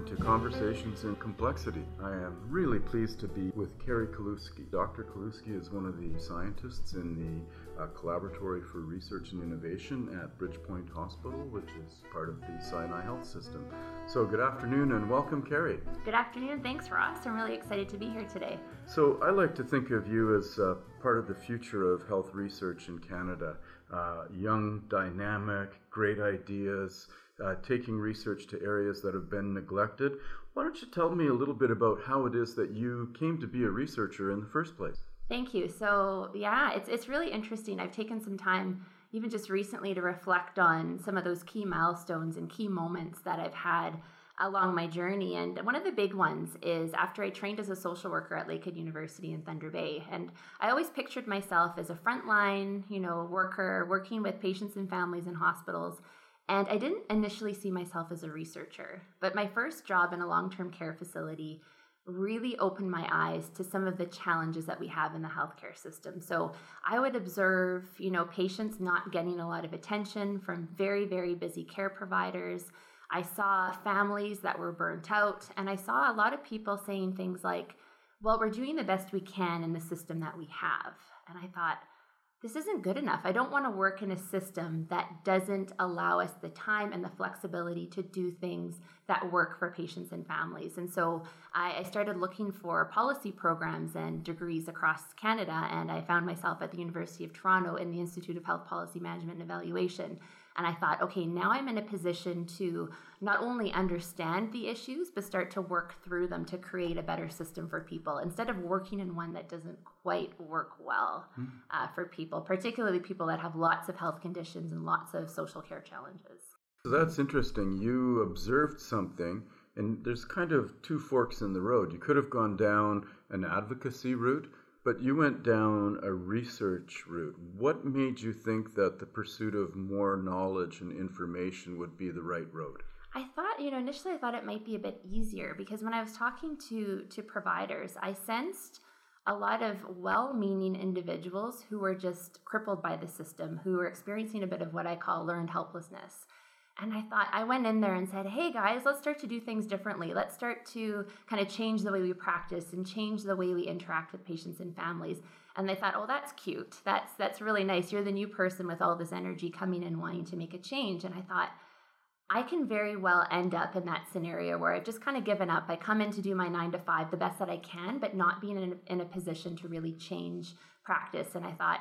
welcome to Conversations in Complexity. I am really pleased to be with Kerry Kuluski. Dr. Kuluski is one of the scientists in the uh, Collaboratory for Research and Innovation at Bridgepoint Hospital, which is part of the Sinai Health System. So, good afternoon and welcome, Kerry. Good afternoon. Thanks, Ross. I'm really excited to be here today. So, I like to think of you as uh, part of the future of health research in Canada. Uh, young, dynamic, great ideas uh, taking research to areas that have been neglected. Why don't you tell me a little bit about how it is that you came to be a researcher in the first place? Thank you. So, yeah, it's, it's really interesting. I've taken some time, even just recently, to reflect on some of those key milestones and key moments that I've had along my journey. And one of the big ones is after I trained as a social worker at Lakehead University in Thunder Bay. And I always pictured myself as a frontline, you know, worker working with patients and families in hospitals and I didn't initially see myself as a researcher, but my first job in a long term care facility really opened my eyes to some of the challenges that we have in the healthcare system. So I would observe, you know, patients not getting a lot of attention from very, very busy care providers. I saw families that were burnt out, and I saw a lot of people saying things like, well, we're doing the best we can in the system that we have. And I thought, this isn't good enough. I don't want to work in a system that doesn't allow us the time and the flexibility to do things that work for patients and families. And so I, I, started looking for policy programs and degrees across Canada, and I found myself at the University of Toronto in the Institute of Health Policy Management and Evaluation. And I thought, okay, now I'm in a position to not only understand the issues, but start to work through them to create a better system for people instead of working in one that doesn't quite work well mm-hmm. uh, for people, particularly people that have lots of health conditions and lots of social care challenges. So that's interesting. You observed something, and there's kind of two forks in the road. You could have gone down an advocacy route but you went down a research route. What made you think that the pursuit of more knowledge and information would be the right road? I thought, you know, initially I thought it might be a bit easier because when I was talking to to providers, I sensed a lot of well-meaning individuals who were just crippled by the system, who were experiencing a bit of what I call learned helplessness. And I thought, I went in there and said, hey guys, let's start to do things differently. Let's start to kind of change the way we practice and change the way we interact with patients and families. And they thought, oh, that's cute. That's that's really nice. You're the new person with all this energy coming in wanting to make a change. And I thought, I can very well end up in that scenario where I've just kind of given up. I come in to do my nine to five the best that I can, but not being in in a position to really change practice. And I thought,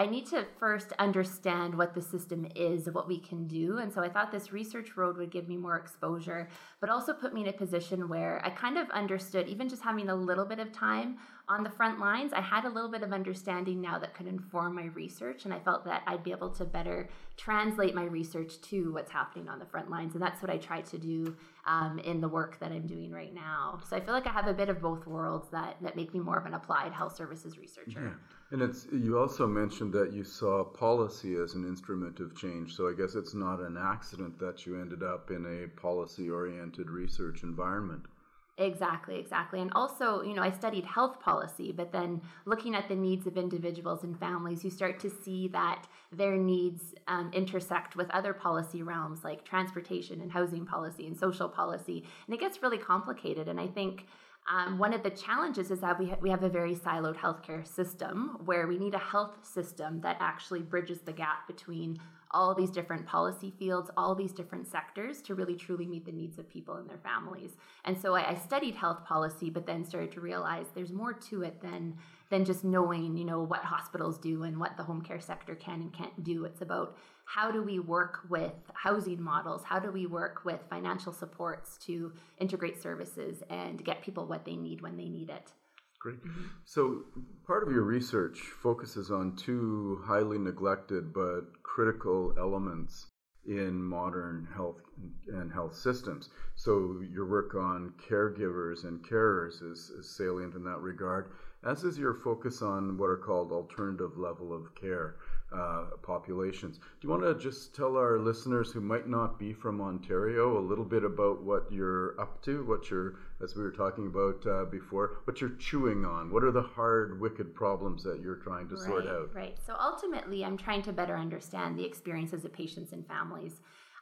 I need to first understand what the system is, what we can do. And so I thought this research road would give me more exposure, but also put me in a position where I kind of understood, even just having a little bit of time on the front lines, I had a little bit of understanding now that could inform my research. And I felt that I'd be able to better translate my research to what's happening on the front lines. And that's what I try to do um, in the work that I'm doing right now. So I feel like I have a bit of both worlds that, that make me more of an applied health services researcher. Yeah. And it's you also mentioned mentioned that you saw policy as an instrument of change. So I guess it's not an accident that you ended up in a policy oriented research environment. Exactly, exactly. And also, you know, I studied health policy, but then looking at the needs of individuals and families, you start to see that their needs um, intersect with other policy realms like transportation and housing policy and social policy. And it gets really complicated. And I think um, one of the challenges is that we, ha- we have a very siloed healthcare system where we need a health system that actually bridges the gap between all these different policy fields, all these different sectors to really truly meet the needs of people and their families. And so I, I studied health policy, but then started to realize there's more to it than than just knowing, you know, what hospitals do and what the home care sector can and can't do. It's about how do we work with housing models? How do we work with financial supports to integrate services and get people what they need when they need it? Great. Mm-hmm. So, part of your research focuses on two highly neglected but critical elements in modern health and health systems. So, your work on caregivers and carers is, is salient in that regard, as is your focus on what are called alternative level of care uh, populations. Do you want to just tell our listeners who might not be from Ontario a little bit about what you're up to, what you're, as we were talking about uh, before, what you're chewing on? What are the hard, wicked problems that you're trying to right, sort out? Right. So ultimately, I'm trying to better understand the experiences of patients and families.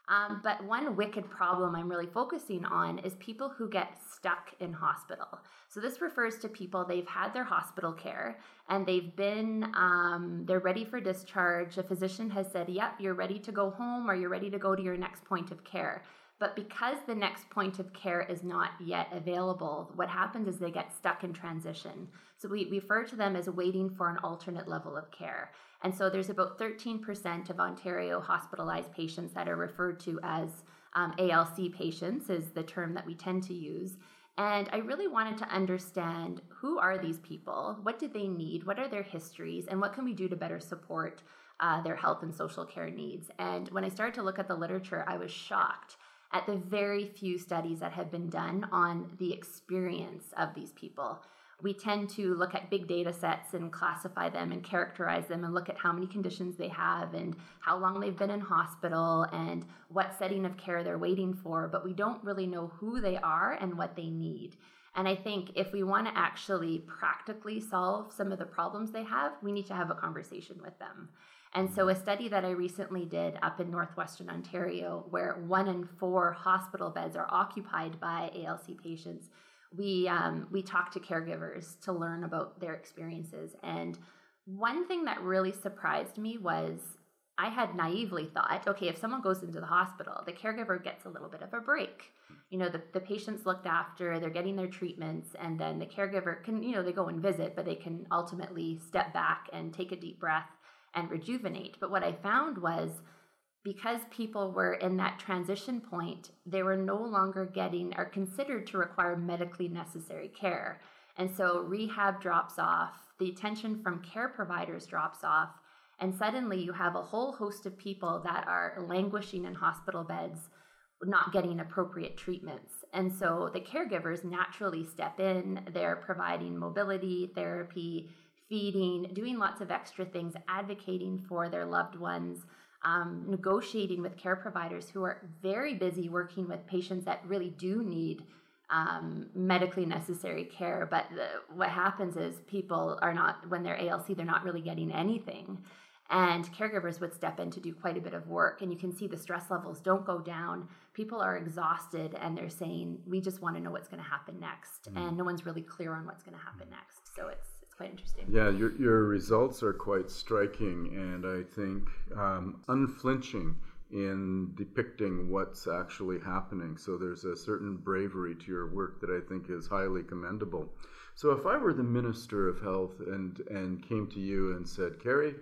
Um, but one wicked problem I'm really focusing on is people who get stuck in hospital. So this refers to people they've had their hospital care and they've been um, they're ready for discharge. A physician has said, "Yep, you're ready to go home or you're ready to go to your next point of care." But because the next point of care is not yet available, what happens is they get stuck in transition. So we refer to them as waiting for an alternate level of care. And so there's about 13% of Ontario hospitalized patients that are referred to as um, ALC patients, is the term that we tend to use. And I really wanted to understand who are these people? What do they need? What are their histories? And what can we do to better support uh, their health and social care needs? And when I started to look at the literature, I was shocked at the very few studies that have been done on the experience of these people we tend to look at big data sets and classify them and characterize them and look at how many conditions they have and how long they've been in hospital and what setting of care they're waiting for, but we don't really know who they are and what they need. And I think if we want to actually practically solve some of the problems they have, we need to have a conversation with them. And so, a study that I recently did up in northwestern Ontario, where one in four hospital beds are occupied by ALC patients, we um, we talked to caregivers to learn about their experiences. And one thing that really surprised me was i had naively thought okay if someone goes into the hospital the caregiver gets a little bit of a break. You know the, the patient's looked after they're getting their treatments and then the caregiver can you know they go and visit but they can ultimately step back and take a deep breath and rejuvenate. But what i found was because people were in that transition point, they were no longer getting or considered to require medically necessary care. And so rehab drops off, the attention from care providers drops off, and suddenly you have a whole host of people that are languishing in hospital beds, not getting appropriate treatments. And so the caregivers naturally step in, they're providing mobility, therapy, feeding, doing lots of extra things, advocating for their loved ones um, negotiating with care providers who are very busy working with patients that really do need um, medically necessary care. But the, what happens is people are not, when they're ALC, they're not really getting anything. And caregivers would step in to do quite a bit of work. And you can see the stress levels don't go down. People are exhausted and they're saying, we just want to know what's going to happen next. Mm. And no one's really clear on what's going to happen next. So it's quite interesting. Yeah, your, your results are quite striking and I think um, unflinching in depicting what's actually happening. So there's a certain bravery to your work that I think is highly commendable. So if I were the Minister of Health and, and came to you and said, Kerry,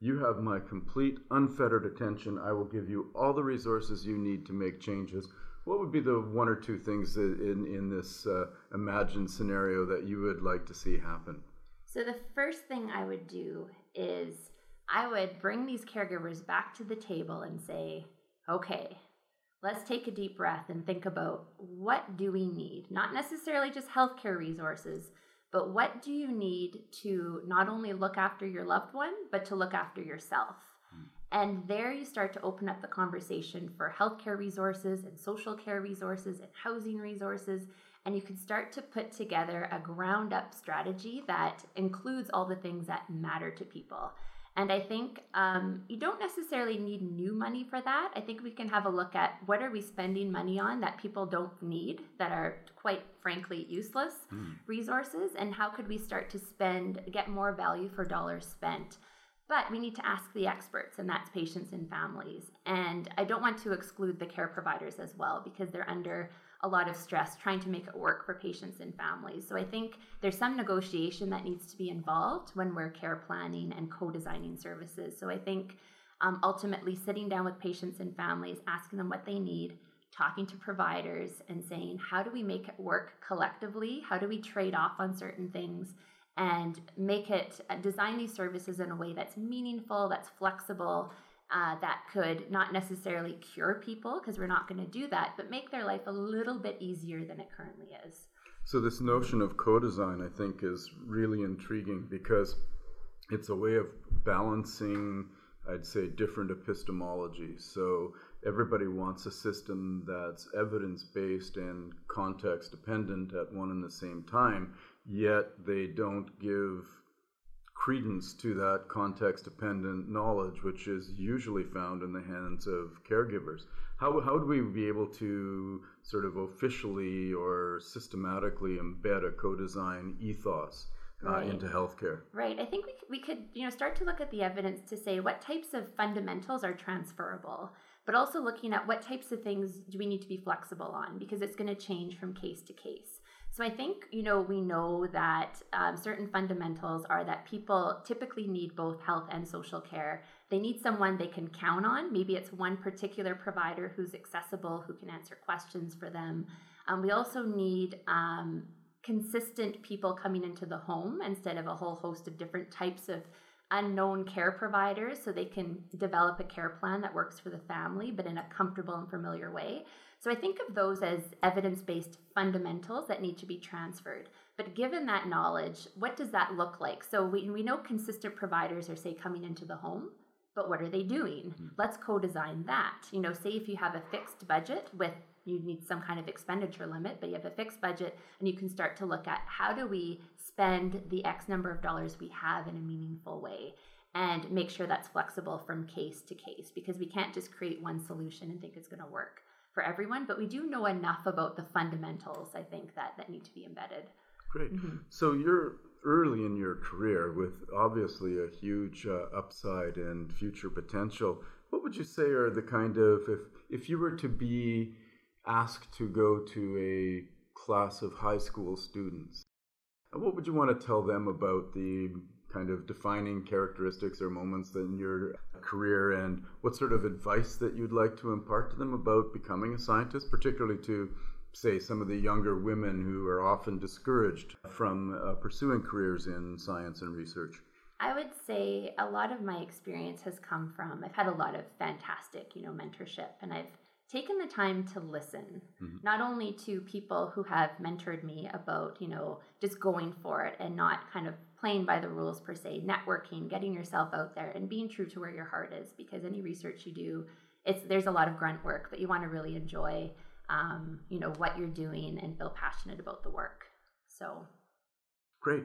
you have my complete unfettered attention. I will give you all the resources you need to make changes. What would be the one or two things in, in this uh, imagined scenario that you would like to see happen? So, the first thing I would do is I would bring these caregivers back to the table and say, okay, let's take a deep breath and think about what do we need? Not necessarily just healthcare resources, but what do you need to not only look after your loved one, but to look after yourself? Hmm. And there you start to open up the conversation for healthcare resources and social care resources and housing resources and you can start to put together a ground up strategy that includes all the things that matter to people. And I think um, you don't necessarily need new money for that. I think we can have a look at what are we spending money on that people don't need, that are quite frankly useless mm. resources, and how could we start to spend, get more value for dollars spent. But we need to ask the experts, and that's patients and families. And I don't want to exclude the care providers as well because they're under a lot of stress trying to make it work for patients and families. So I think there's some negotiation that needs to be involved when we're care planning and co designing services. So I think um, ultimately sitting down with patients and families, asking them what they need, talking to providers, and saying, how do we make it work collectively? How do we trade off on certain things? And make it uh, design these services in a way that's meaningful, that's flexible, uh, that could not necessarily cure people because we're not going to do that, but make their life a little bit easier than it currently is. So, this notion of co design, I think, is really intriguing because it's a way of balancing, I'd say, different epistemologies. So, everybody wants a system that's evidence based and context dependent at one and the same time, yet they don't give credence to that context dependent knowledge, which is usually found in the hands of caregivers. How, how would we be able to sort of officially or systematically embed a co design ethos? Uh, into healthcare. Right. I think we could, we could, you know, start to look at the evidence to say what types of fundamentals are transferable, but also looking at what types of things do we need to be flexible on because it's going to change from case to case. So I think, you know, we know that um, certain fundamentals are that people typically need both health and social care. They need someone they can count on. Maybe it's one particular provider who's accessible, who can answer questions for them. Um, we also need um, consistent people coming into the home instead of a whole host of different types of unknown care providers so they can develop a care plan that works for the family but in a comfortable and familiar way. So I think of those as evidence based fundamentals that need to be transferred. But given that knowledge, what does that look like? So we, we know consistent providers are, say, coming into the home, but what are they doing? Mm-hmm. Let's co design that. You know, say if you have a fixed budget with you need some kind of expenditure limit, but you have a fixed budget and you can start to look at how do we spend the X number of dollars we have in a meaningful way and make sure that's flexible from case to case because we can't just create one solution and think it's going to work for everyone, but we do know enough about the fundamentals, I think, that, that need to be embedded. Great. Mm-hmm. So you're early in your career with obviously a huge uh, upside and future potential. What would you say are the kind of, if, if you were to be asked to go to a class of high school students, what would you want to tell them about the kind of defining characteristics or moments in your career and what sort of advice that you'd like to impart to them about becoming a scientist, particularly to say some of the younger women who are often discouraged from uh, pursuing careers in science and research? I would say a lot of my experience has come from I've had a lot of fantastic, you know, mentorship and I've taken the time to listen mm-hmm. not only to people who have mentored me about, you know, just going for it and not kind of playing by the rules per se, networking, getting yourself out there and being true to where your heart is because any research you do, it's there's a lot of grunt work, but you want to really enjoy um, you know, what you're doing and feel passionate about the work. So great.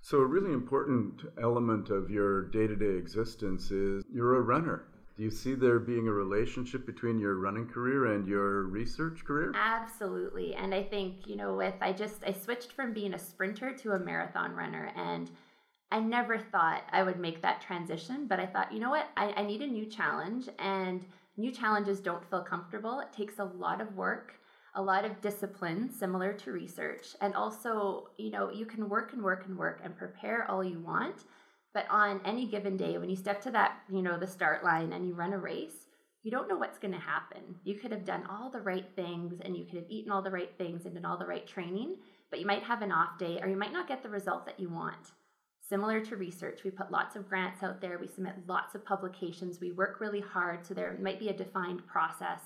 So a really important element of your day-to-day existence is you're a runner. Do you see there being a relationship between your running career and your research career? Absolutely. And I think, you know, with I just I switched from being a sprinter to a marathon runner and I never thought I would make that transition, but I thought, you know what, I, I need a new challenge and new challenges don't feel comfortable. It takes a lot of work, a lot of discipline, similar to research. And also, you know, you can work and work and work and prepare all you want but on any given day, when you step to that, you know, the start line and you run a race, you don't know what's going to happen. You could have done all the right things and you could have eaten all the right things and done all the right training, but you might have an off day or you might not get the result that you want. Similar to research, we put lots of grants out there, we submit lots of publications, we work really hard, so there might be a defined process,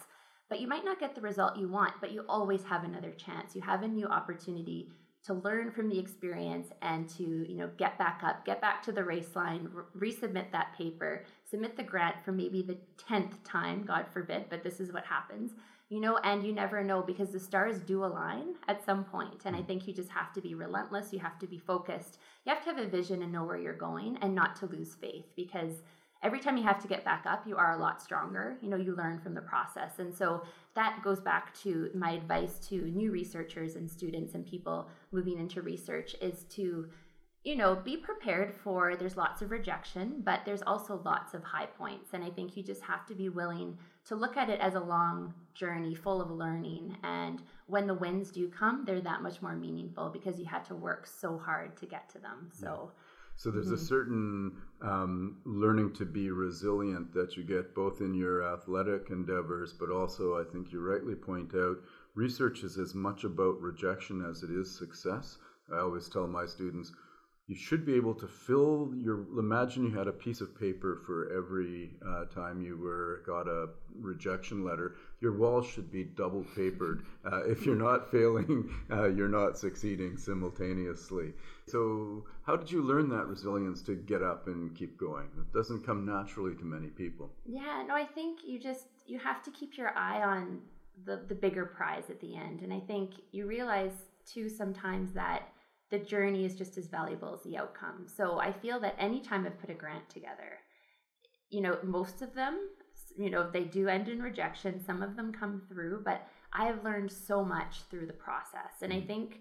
but you might not get the result you want, but you always have another chance. You have a new opportunity to learn from the experience and to you know get back up get back to the race line re- resubmit that paper submit the grant for maybe the 10th time god forbid but this is what happens. You know and you never know because the stars do align at some point and i think you just have to be relentless you have to be focused. You have to have a vision and know where you're going and not to lose faith because every time you have to get back up, you are a lot stronger. You know, you learn from the process. And so that goes back to my advice to new researchers and students and people moving into research is to you know, be prepared for there's lots of rejection, but there's also lots of high points. And I think you just have to be willing to look at it as a long journey full of learning. And when the wins do come, they're that much more meaningful because you had to work so hard to get to them. So, yeah so there's mm-hmm. a certain um, learning to be resilient that you get both in your athletic endeavors, but also I think you rightly point out research is as much about rejection as it is success. I always tell my students you should be able to fill your imagine you had a piece of paper for every uh, time you were got a rejection letter. Your wall should be double papered. Uh, if you're not failing uh, you're not succeeding simultaneously. So how did you learn that resilience to get up and keep going? It doesn't come naturally to many people. Yeah no i think you just you have to keep your eye on the the bigger prize at the end. And i think you realize too sometimes that the journey is just as valuable as the outcome. So I feel that anytime I've put a grant together, you know, most of them, you know, they do end in rejection. Some of them come through, but I have learned so much through the process. And I mm. think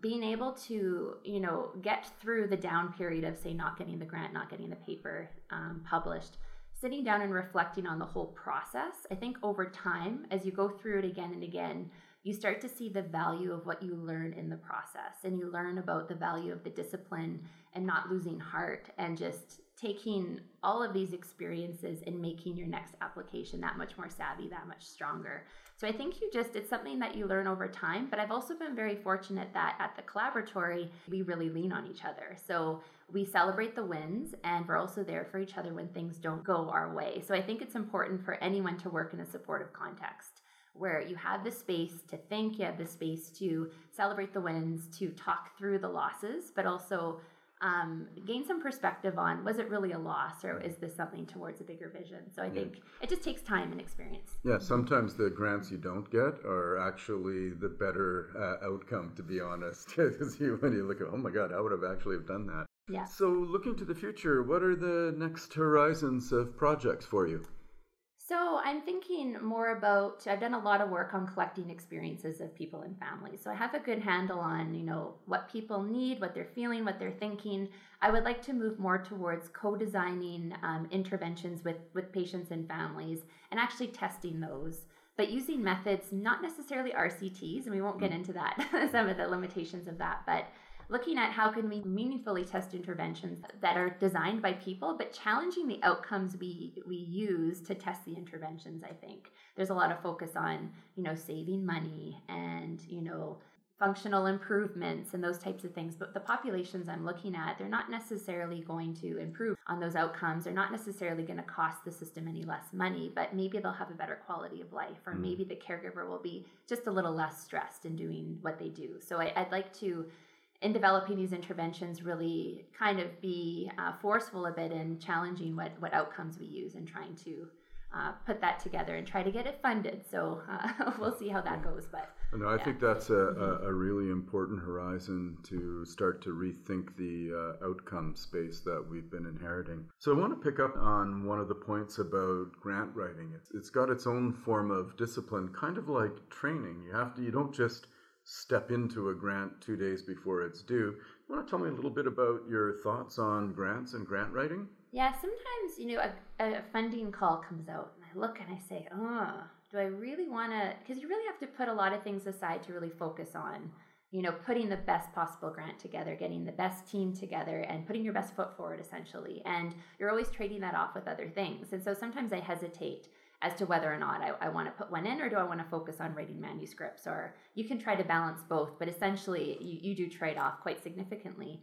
being able to, you know, get through the down period of, say, not getting the grant, not getting the paper um, published, sitting down and reflecting on the whole process, I think over time, as you go through it again and again, you start to see the value of what you learn in the process and you learn about the value of the discipline and not losing heart and just taking all of these experiences and making your next application that much more savvy, that much stronger. So I think you just, it's something that you learn over time. But I've also been very fortunate that at the collaboratory, we really lean on each other. So we celebrate the wins and we're also there for each other when things don't go our way. So I think it's important for anyone to work in a supportive context where you have the space to think, you have the space to celebrate the wins, to talk through the losses, but also um, gain some perspective on was it really a loss or is this something towards a bigger vision? So I yeah. think it just takes time and experience. Yeah, sometimes the grants you don't get are actually the better uh, outcome, to be honest. Because when you look at, oh my God, I would have actually have done that. Yeah. So looking to the future, what are the next horizons of projects for you? So I'm thinking more about I've done a lot of work on collecting experiences of people and families. So I have a good handle on, you know, what people need, what they're feeling, what they're thinking. I would like to move more towards co-designing um, interventions with with patients and families and actually testing those but using methods not necessarily RCTs, and we won't get mm. into that, some of the limitations of that, but looking at how can we meaningfully test interventions that are designed by people but challenging the outcomes we we use to test the interventions i think. There's a lot of focus on you know saving money and you know functional improvements and those types of things but the populations i'm looking at they're not necessarily going to improve on those outcomes. They're not necessarily going to cost the system any less money but maybe they'll have a better quality of life or mm. maybe the caregiver will be just a little less stressed in doing what they do. So I, i'd like to in developing these interventions really kind of be uh, forceful a bit in challenging what, what outcomes we use and trying to uh, put that together and try to get it funded. So uh, we'll see how that goes. But no, I yeah. think that's a, a, a, really important horizon to start to rethink the uh, outcome space that we've been inheriting. So I want to pick up on one of the points about grant writing. It's, it's got its own form of discipline, kind of like training. You have to, you don't just step into a grant two days before it's due. You want to tell me a little bit about your thoughts on grants and grant writing? Yeah, sometimes, you know, a, a funding call comes out and I look and I say, oh, do I really want to? Because you really have to put a lot of things aside to really focus on, you know, putting the best possible grant together, getting the best team together, and putting your best foot forward, essentially. And you're always trading that off with other things. And so sometimes I hesitate as to whether or not I, I want to put one in or do I want to focus on writing manuscripts or you can try to balance both but essentially you, you do trade off quite significantly.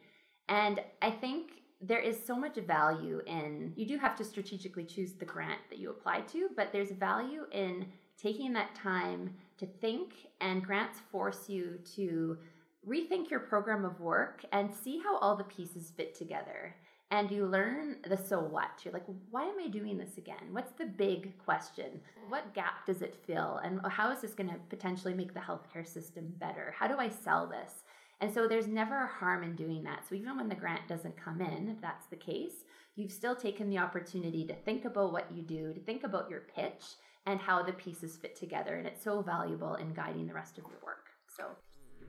And I think there is so much value in you do have to strategically choose the grant that you apply to but there's value in taking that time to think and grants force you to rethink your program of work and see how all the pieces fit together and you learn the so what. You're like, why am I doing this again? What's the big question? What gap does it fill? And how is this going to potentially make the healthcare system better? How do I sell this? And so there's never a harm in doing that. So even when the grant doesn't come in, if that's the case, you've still taken the opportunity to think about what you do, to think about your pitch and how the pieces fit together. And it's so valuable in guiding the rest of your work. So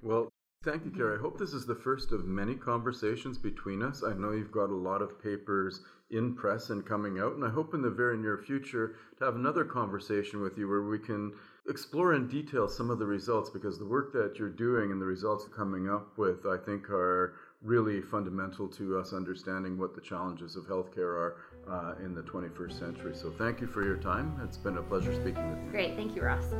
well, Thank you, Kerry. I hope this is the first of many conversations between us. I know you've got a lot of papers in press and coming out, and I hope in the very near future to have another conversation with you where we can explore in detail some of the results because the work that you're doing and the results coming up with, I think, are really fundamental to us understanding what the challenges of healthcare are uh, in the 21st century. So thank you for your time. It's been a pleasure speaking with you. Great. Thank you, Ross.